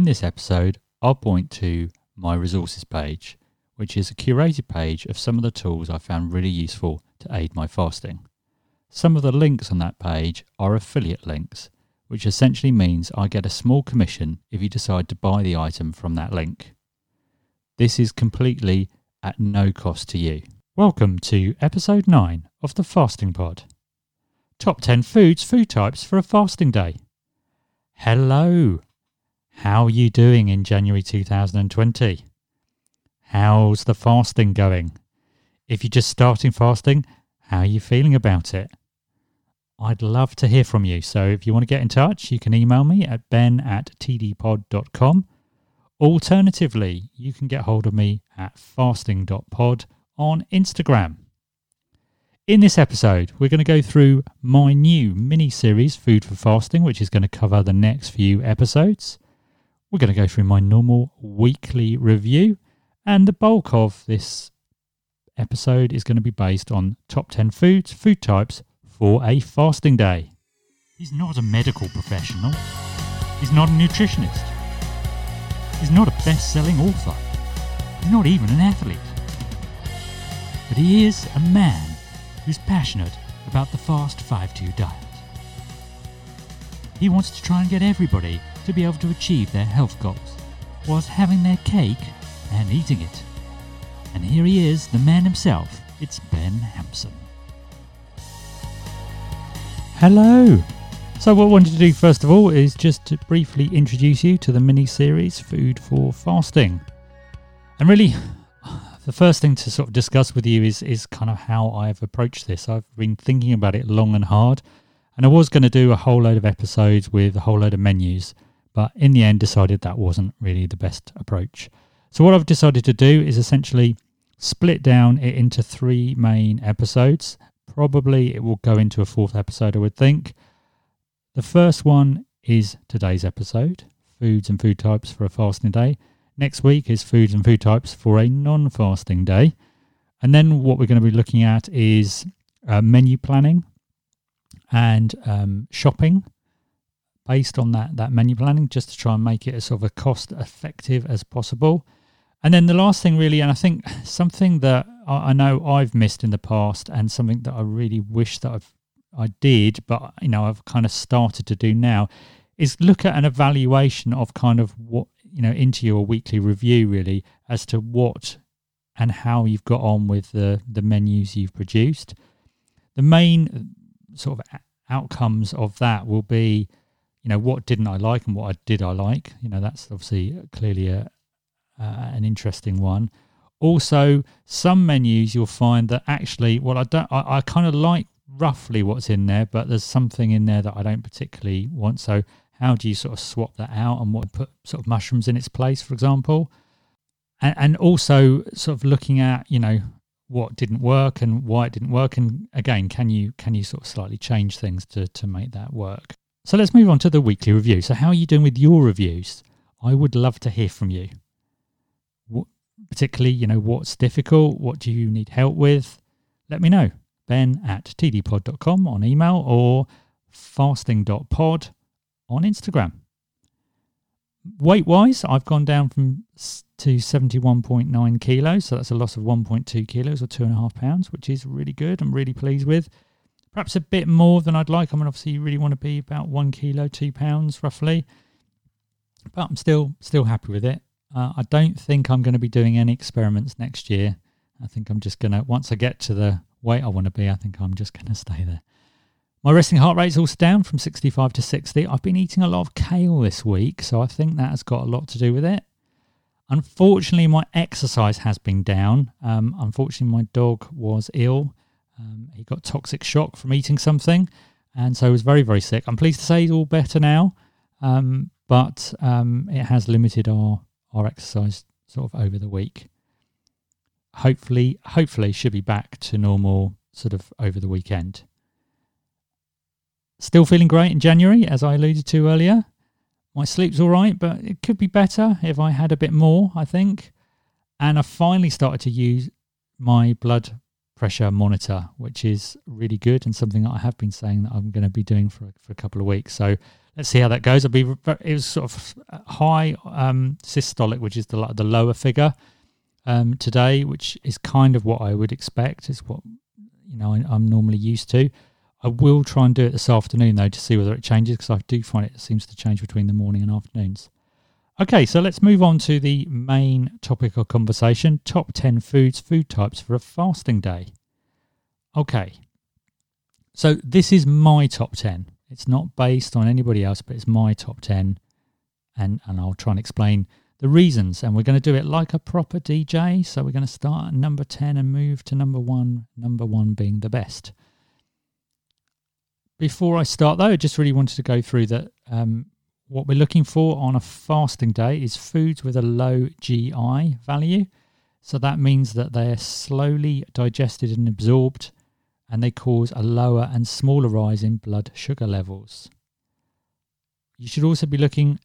In this episode, I'll point to my resources page, which is a curated page of some of the tools I found really useful to aid my fasting. Some of the links on that page are affiliate links, which essentially means I get a small commission if you decide to buy the item from that link. This is completely at no cost to you. Welcome to episode 9 of the Fasting Pod. Top 10 foods, food types for a fasting day. Hello. How are you doing in January 2020? How's the fasting going? If you're just starting fasting, how are you feeling about it? I'd love to hear from you. So if you want to get in touch, you can email me at ben at tdpod.com. Alternatively, you can get hold of me at fasting.pod on Instagram. In this episode, we're going to go through my new mini series, Food for Fasting, which is going to cover the next few episodes. We're going to go through my normal weekly review, and the bulk of this episode is going to be based on top 10 foods, food types for a fasting day. He's not a medical professional, he's not a nutritionist, he's not a best selling author, he's not even an athlete. But he is a man who's passionate about the fast 5-2 diet. He wants to try and get everybody to be able to achieve their health goals whilst having their cake and eating it. And here he is, the man himself. It's Ben Hampson. Hello. So, what I wanted to do first of all is just to briefly introduce you to the mini series Food for Fasting. And really, the first thing to sort of discuss with you is is kind of how I've approached this. I've been thinking about it long and hard, and I was going to do a whole load of episodes with a whole load of menus, but in the end decided that wasn't really the best approach. So what I've decided to do is essentially split down it into three main episodes. Probably it will go into a fourth episode, I would think. The first one is today's episode, foods and food types for a fasting day. Next week is foods and food types for a non fasting day. And then what we're going to be looking at is uh, menu planning and um, shopping based on that, that menu planning, just to try and make it as sort of a cost effective as possible. And then the last thing, really, and I think something that I, I know I've missed in the past, and something that I really wish that I've I did, but you know I've kind of started to do now, is look at an evaluation of kind of what you know into your weekly review really as to what and how you've got on with the the menus you've produced. The main uh, sort of uh, outcomes of that will be, you know, what didn't I like and what I did I like. You know, that's obviously clearly a uh, an interesting one. Also, some menus you'll find that actually, well, I don't, I, I kind of like roughly what's in there, but there's something in there that I don't particularly want. So how do you sort of swap that out and what put sort of mushrooms in its place, for example? And, and also sort of looking at, you know, what didn't work and why it didn't work. And again, can you can you sort of slightly change things to, to make that work? So let's move on to the weekly review. So how are you doing with your reviews? I would love to hear from you. What, particularly, you know, what's difficult? What do you need help with? Let me know. Ben at tdpod.com on email or fasting.pod on Instagram. Weight wise, I've gone down from to 71.9 kilos, so that's a loss of 1.2 kilos or two and a half pounds, which is really good. I'm really pleased with. Perhaps a bit more than I'd like. I mean, obviously, you really want to be about one kilo, two pounds roughly, but I'm still still happy with it. Uh, I don't think I'm going to be doing any experiments next year. I think I'm just going to once I get to the weight I want to be, I think I'm just going to stay there. My resting heart rate is also down from 65 to 60. I've been eating a lot of kale this week, so I think that has got a lot to do with it. Unfortunately, my exercise has been down. Um, unfortunately, my dog was ill. Um, he got toxic shock from eating something, and so was very, very sick. I'm pleased to say he's all better now, um, but um, it has limited our, our exercise sort of over the week. Hopefully, hopefully, should be back to normal sort of over the weekend. Still feeling great in January, as I alluded to earlier. My sleep's all right, but it could be better if I had a bit more, I think. And I finally started to use my blood pressure monitor, which is really good and something that I have been saying that I'm going to be doing for, for a couple of weeks. So let's see how that goes. I'll be it was sort of high um, systolic, which is the the lower figure um, today, which is kind of what I would expect. Is what you know I, I'm normally used to. I will try and do it this afternoon though to see whether it changes because I do find it seems to change between the morning and afternoons. Okay, so let's move on to the main topic of conversation top 10 foods, food types for a fasting day. Okay, so this is my top 10. It's not based on anybody else, but it's my top 10. And, and I'll try and explain the reasons. And we're going to do it like a proper DJ. So we're going to start at number 10 and move to number one, number one being the best. Before I start, though, I just really wanted to go through that. Um, what we're looking for on a fasting day is foods with a low GI value. So that means that they're slowly digested and absorbed and they cause a lower and smaller rise in blood sugar levels. You should also be looking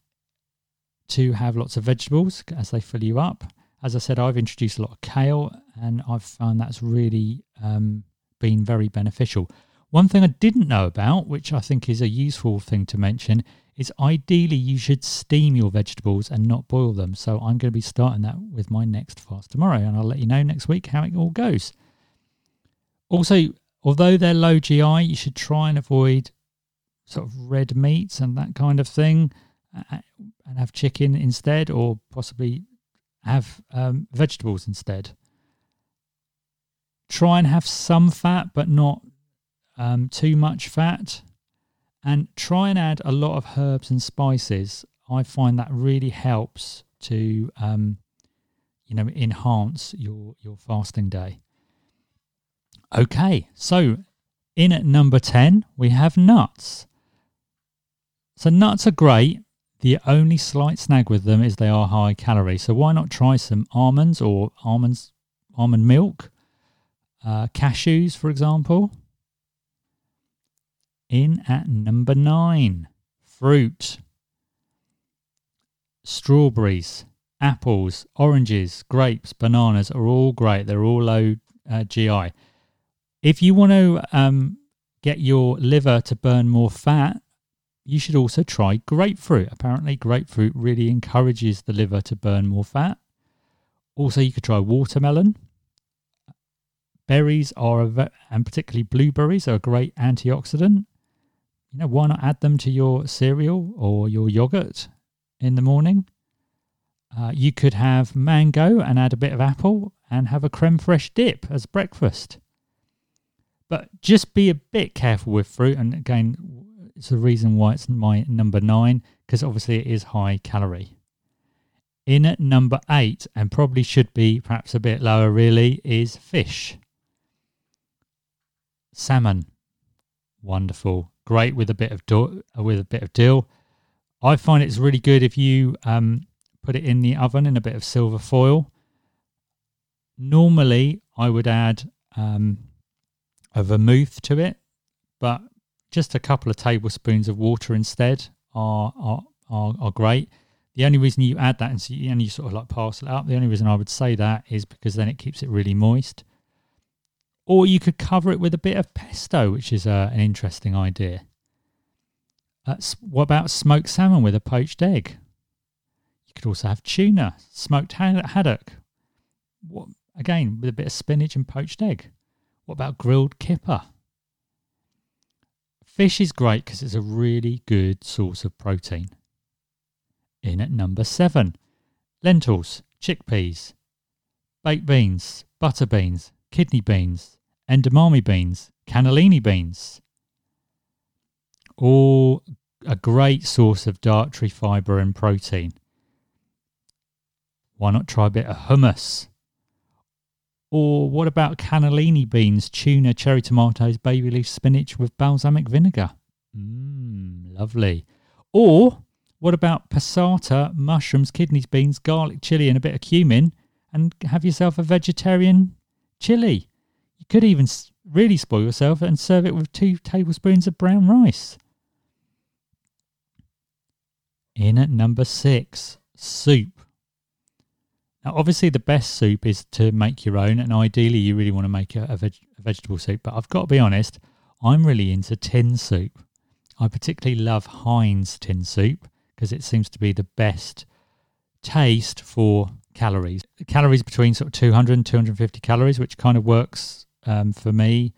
to have lots of vegetables as they fill you up. As I said, I've introduced a lot of kale and I've found that's really um, been very beneficial. One thing I didn't know about, which I think is a useful thing to mention, is ideally you should steam your vegetables and not boil them. So I'm going to be starting that with my next fast tomorrow, and I'll let you know next week how it all goes. Also, although they're low GI, you should try and avoid sort of red meats and that kind of thing, and have chicken instead, or possibly have um, vegetables instead. Try and have some fat, but not um, too much fat, and try and add a lot of herbs and spices. I find that really helps to, um, you know, enhance your your fasting day. Okay, so in at number 10, we have nuts. So, nuts are great. The only slight snag with them is they are high calorie. So, why not try some almonds or almonds, almond milk, uh, cashews, for example? In at number 9, fruit, strawberries, apples, oranges, grapes, bananas are all great. They're all low uh, GI. If you want to um, get your liver to burn more fat, you should also try grapefruit. Apparently, grapefruit really encourages the liver to burn more fat. Also, you could try watermelon. Berries are, a, and particularly blueberries, are a great antioxidant. You know, why not add them to your cereal or your yogurt in the morning? Uh, you could have mango and add a bit of apple and have a creme fraiche dip as breakfast. But just be a bit careful with fruit. And again, it's the reason why it's my number nine, because obviously it is high calorie. In at number eight, and probably should be perhaps a bit lower really, is fish. Salmon. Wonderful. Great with a bit of do- with a bit of dill. I find it's really good if you um, put it in the oven in a bit of silver foil. Normally, I would add um, a vermouth to it, but just a couple of tablespoons of water instead are are are, are great. The only reason you add that and, so you, and you sort of like parcel it up, the only reason I would say that is because then it keeps it really moist. Or you could cover it with a bit of pesto, which is uh, an interesting idea. Uh, what about smoked salmon with a poached egg? You could also have tuna, smoked haddock. What, again, with a bit of spinach and poached egg. What about grilled kipper? Fish is great because it's a really good source of protein. In at number seven, lentils, chickpeas, baked beans, butter beans, kidney beans, edamame beans, cannellini beans. All a great source of dietary fibre and protein. Why not try a bit of hummus? Or what about cannellini beans, tuna, cherry tomatoes, baby leaf spinach with balsamic vinegar? Mmm, lovely. Or what about passata, mushrooms, kidneys, beans, garlic, chili, and a bit of cumin, and have yourself a vegetarian chili? You could even really spoil yourself and serve it with two tablespoons of brown rice. In at number six, soup. Now, obviously, the best soup is to make your own, and ideally, you really want to make a, a, veg- a vegetable soup. But I've got to be honest, I'm really into tin soup. I particularly love Heinz tin soup because it seems to be the best taste for calories. Calories between sort of 200 and 250 calories, which kind of works um, for me.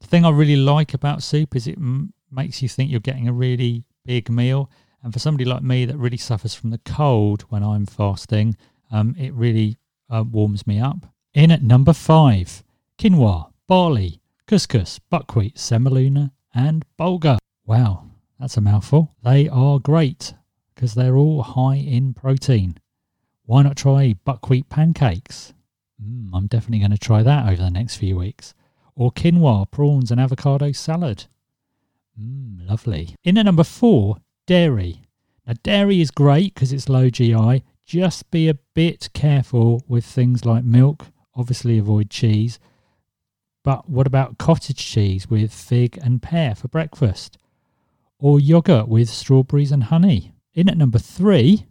The thing I really like about soup is it m- makes you think you're getting a really big meal. And for somebody like me that really suffers from the cold when I'm fasting, um, it really uh, warms me up. In at number five, quinoa, barley, couscous, buckwheat, semolina, and bulgur. Wow, that's a mouthful. They are great because they're all high in protein. Why not try buckwheat pancakes? Mm, I'm definitely going to try that over the next few weeks. Or quinoa, prawns, and avocado salad. Mmm, lovely. In at number four, dairy. Now, dairy is great because it's low GI. Just be a bit careful with things like milk. Obviously, avoid cheese. But what about cottage cheese with fig and pear for breakfast? Or yogurt with strawberries and honey? In at number three,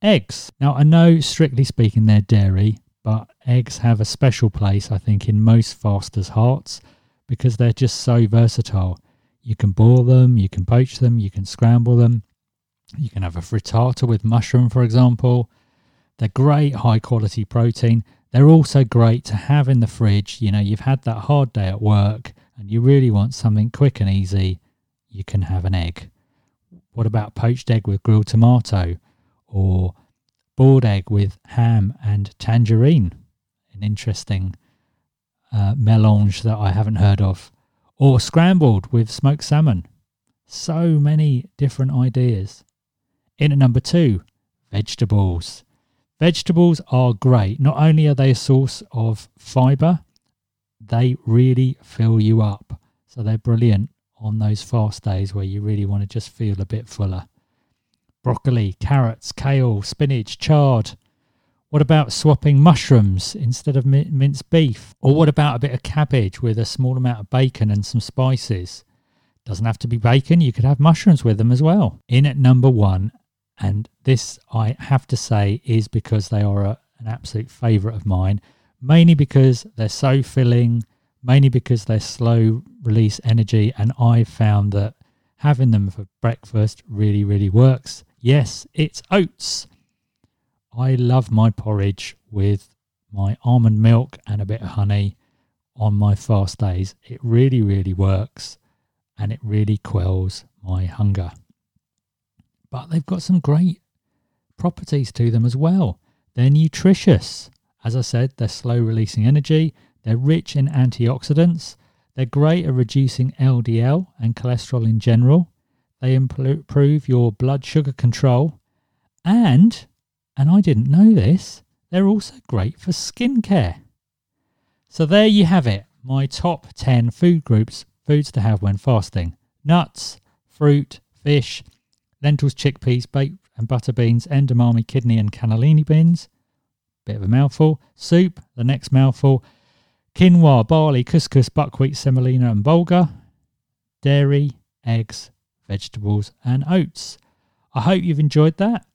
eggs. Now, I know, strictly speaking, they're dairy, but eggs have a special place, I think, in most fasters' hearts because they're just so versatile. You can boil them, you can poach them, you can scramble them. You can have a frittata with mushroom, for example. They're great high quality protein. They're also great to have in the fridge. You know, you've had that hard day at work and you really want something quick and easy. You can have an egg. What about poached egg with grilled tomato or boiled egg with ham and tangerine? An interesting uh, melange that I haven't heard of or scrambled with smoked salmon. So many different ideas. In at number two, vegetables. Vegetables are great. Not only are they a source of fiber, they really fill you up. So they're brilliant on those fast days where you really want to just feel a bit fuller. Broccoli, carrots, kale, spinach, chard, what about swapping mushrooms instead of minced beef? Or what about a bit of cabbage with a small amount of bacon and some spices? Doesn't have to be bacon, you could have mushrooms with them as well. In at number one, and this I have to say is because they are a, an absolute favourite of mine, mainly because they're so filling, mainly because they're slow release energy, and I found that having them for breakfast really, really works. Yes, it's oats. I love my porridge with my almond milk and a bit of honey on my fast days. It really, really works and it really quells my hunger. But they've got some great properties to them as well. They're nutritious. As I said, they're slow releasing energy, they're rich in antioxidants, they're great at reducing LDL and cholesterol in general, they improve your blood sugar control, and and I didn't know this, they're also great for skincare. So there you have it, my top 10 food groups, foods to have when fasting. Nuts, fruit, fish, lentils, chickpeas, baked and butter beans, edamame, kidney and cannellini beans. Bit of a mouthful. Soup, the next mouthful. Quinoa, barley, couscous, buckwheat, semolina and bulgur. Dairy, eggs, vegetables and oats. I hope you've enjoyed that.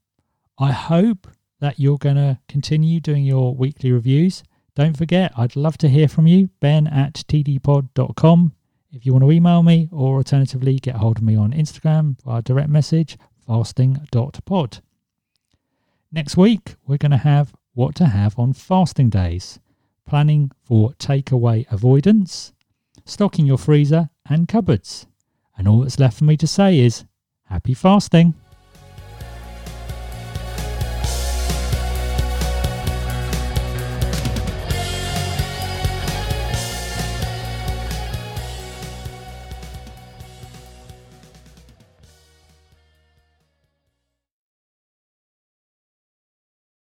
I hope that you're going to continue doing your weekly reviews. Don't forget, I'd love to hear from you, ben at tdpod.com. If you want to email me, or alternatively, get hold of me on Instagram via direct message, fasting.pod. Next week, we're going to have what to have on fasting days, planning for takeaway avoidance, stocking your freezer and cupboards. And all that's left for me to say is happy fasting.